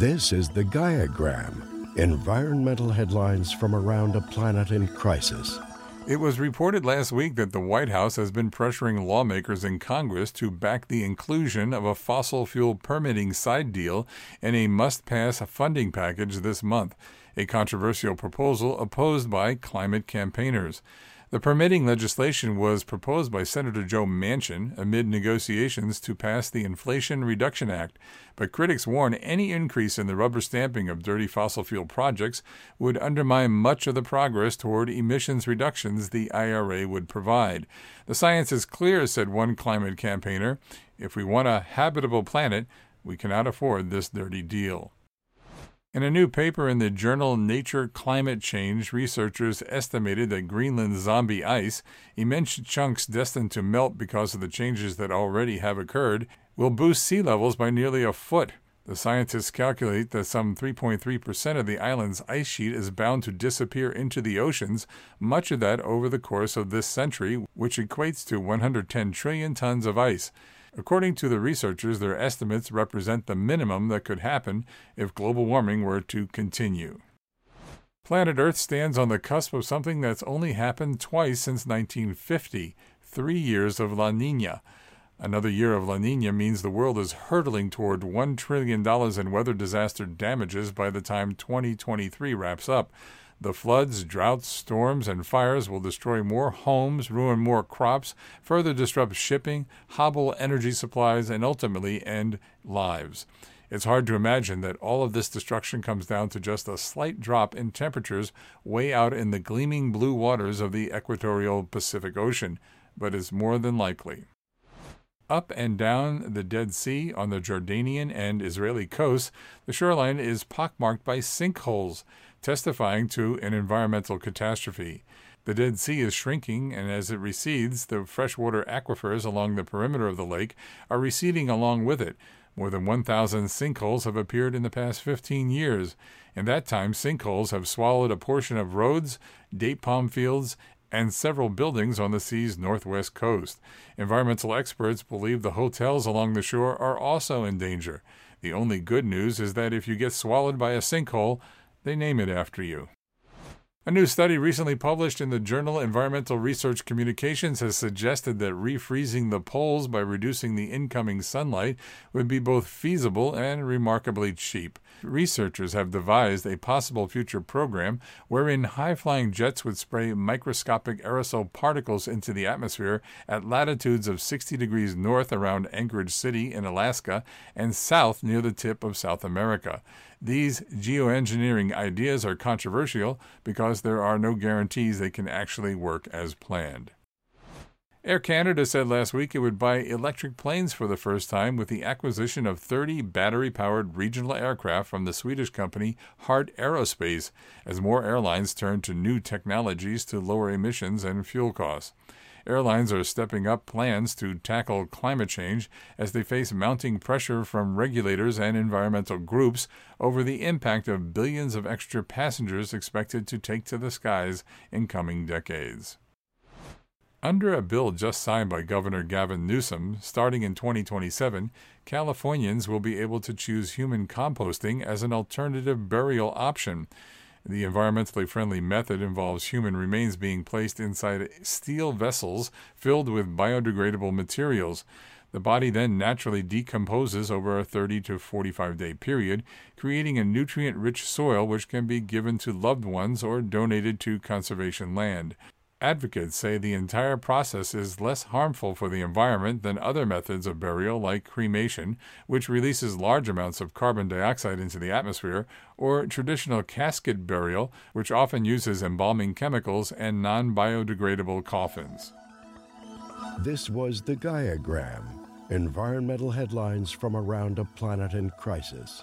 This is the Gaiagram, environmental headlines from around a planet in crisis. It was reported last week that the White House has been pressuring lawmakers in Congress to back the inclusion of a fossil fuel permitting side deal in a must pass funding package this month, a controversial proposal opposed by climate campaigners. The permitting legislation was proposed by Senator Joe Manchin amid negotiations to pass the Inflation Reduction Act, but critics warn any increase in the rubber stamping of dirty fossil fuel projects would undermine much of the progress toward emissions reductions the IRA would provide. The science is clear, said one climate campaigner. If we want a habitable planet, we cannot afford this dirty deal. In a new paper in the journal Nature Climate Change, researchers estimated that Greenland's zombie ice, immense chunks destined to melt because of the changes that already have occurred, will boost sea levels by nearly a foot. The scientists calculate that some 3.3% of the island's ice sheet is bound to disappear into the oceans, much of that over the course of this century, which equates to 110 trillion tons of ice. According to the researchers, their estimates represent the minimum that could happen if global warming were to continue. Planet Earth stands on the cusp of something that's only happened twice since 1950 three years of La Nina. Another year of La Nina means the world is hurtling toward $1 trillion in weather disaster damages by the time 2023 wraps up. The floods, droughts, storms, and fires will destroy more homes, ruin more crops, further disrupt shipping, hobble energy supplies, and ultimately end lives. It's hard to imagine that all of this destruction comes down to just a slight drop in temperatures way out in the gleaming blue waters of the equatorial Pacific Ocean, but it's more than likely. Up and down the Dead Sea on the Jordanian and Israeli coasts, the shoreline is pockmarked by sinkholes testifying to an environmental catastrophe. The Dead Sea is shrinking, and as it recedes, the freshwater aquifers along the perimeter of the lake are receding along with it. More than 1,000 sinkholes have appeared in the past 15 years. In that time, sinkholes have swallowed a portion of roads, date palm fields, and several buildings on the sea's northwest coast. Environmental experts believe the hotels along the shore are also in danger. The only good news is that if you get swallowed by a sinkhole, they name it after you. A new study recently published in the journal Environmental Research Communications has suggested that refreezing the poles by reducing the incoming sunlight would be both feasible and remarkably cheap. Researchers have devised a possible future program wherein high flying jets would spray microscopic aerosol particles into the atmosphere at latitudes of 60 degrees north around Anchorage City in Alaska and south near the tip of South America. These geoengineering ideas are controversial because there are no guarantees they can actually work as planned. Air Canada said last week it would buy electric planes for the first time with the acquisition of 30 battery powered regional aircraft from the Swedish company Heart Aerospace as more airlines turn to new technologies to lower emissions and fuel costs. Airlines are stepping up plans to tackle climate change as they face mounting pressure from regulators and environmental groups over the impact of billions of extra passengers expected to take to the skies in coming decades. Under a bill just signed by Governor Gavin Newsom, starting in 2027, Californians will be able to choose human composting as an alternative burial option. The environmentally friendly method involves human remains being placed inside steel vessels filled with biodegradable materials. The body then naturally decomposes over a 30 to 45 day period, creating a nutrient rich soil which can be given to loved ones or donated to conservation land. Advocates say the entire process is less harmful for the environment than other methods of burial like cremation, which releases large amounts of carbon dioxide into the atmosphere, or traditional casket burial, which often uses embalming chemicals and non biodegradable coffins. This was the Gaiagram environmental headlines from around a planet in crisis.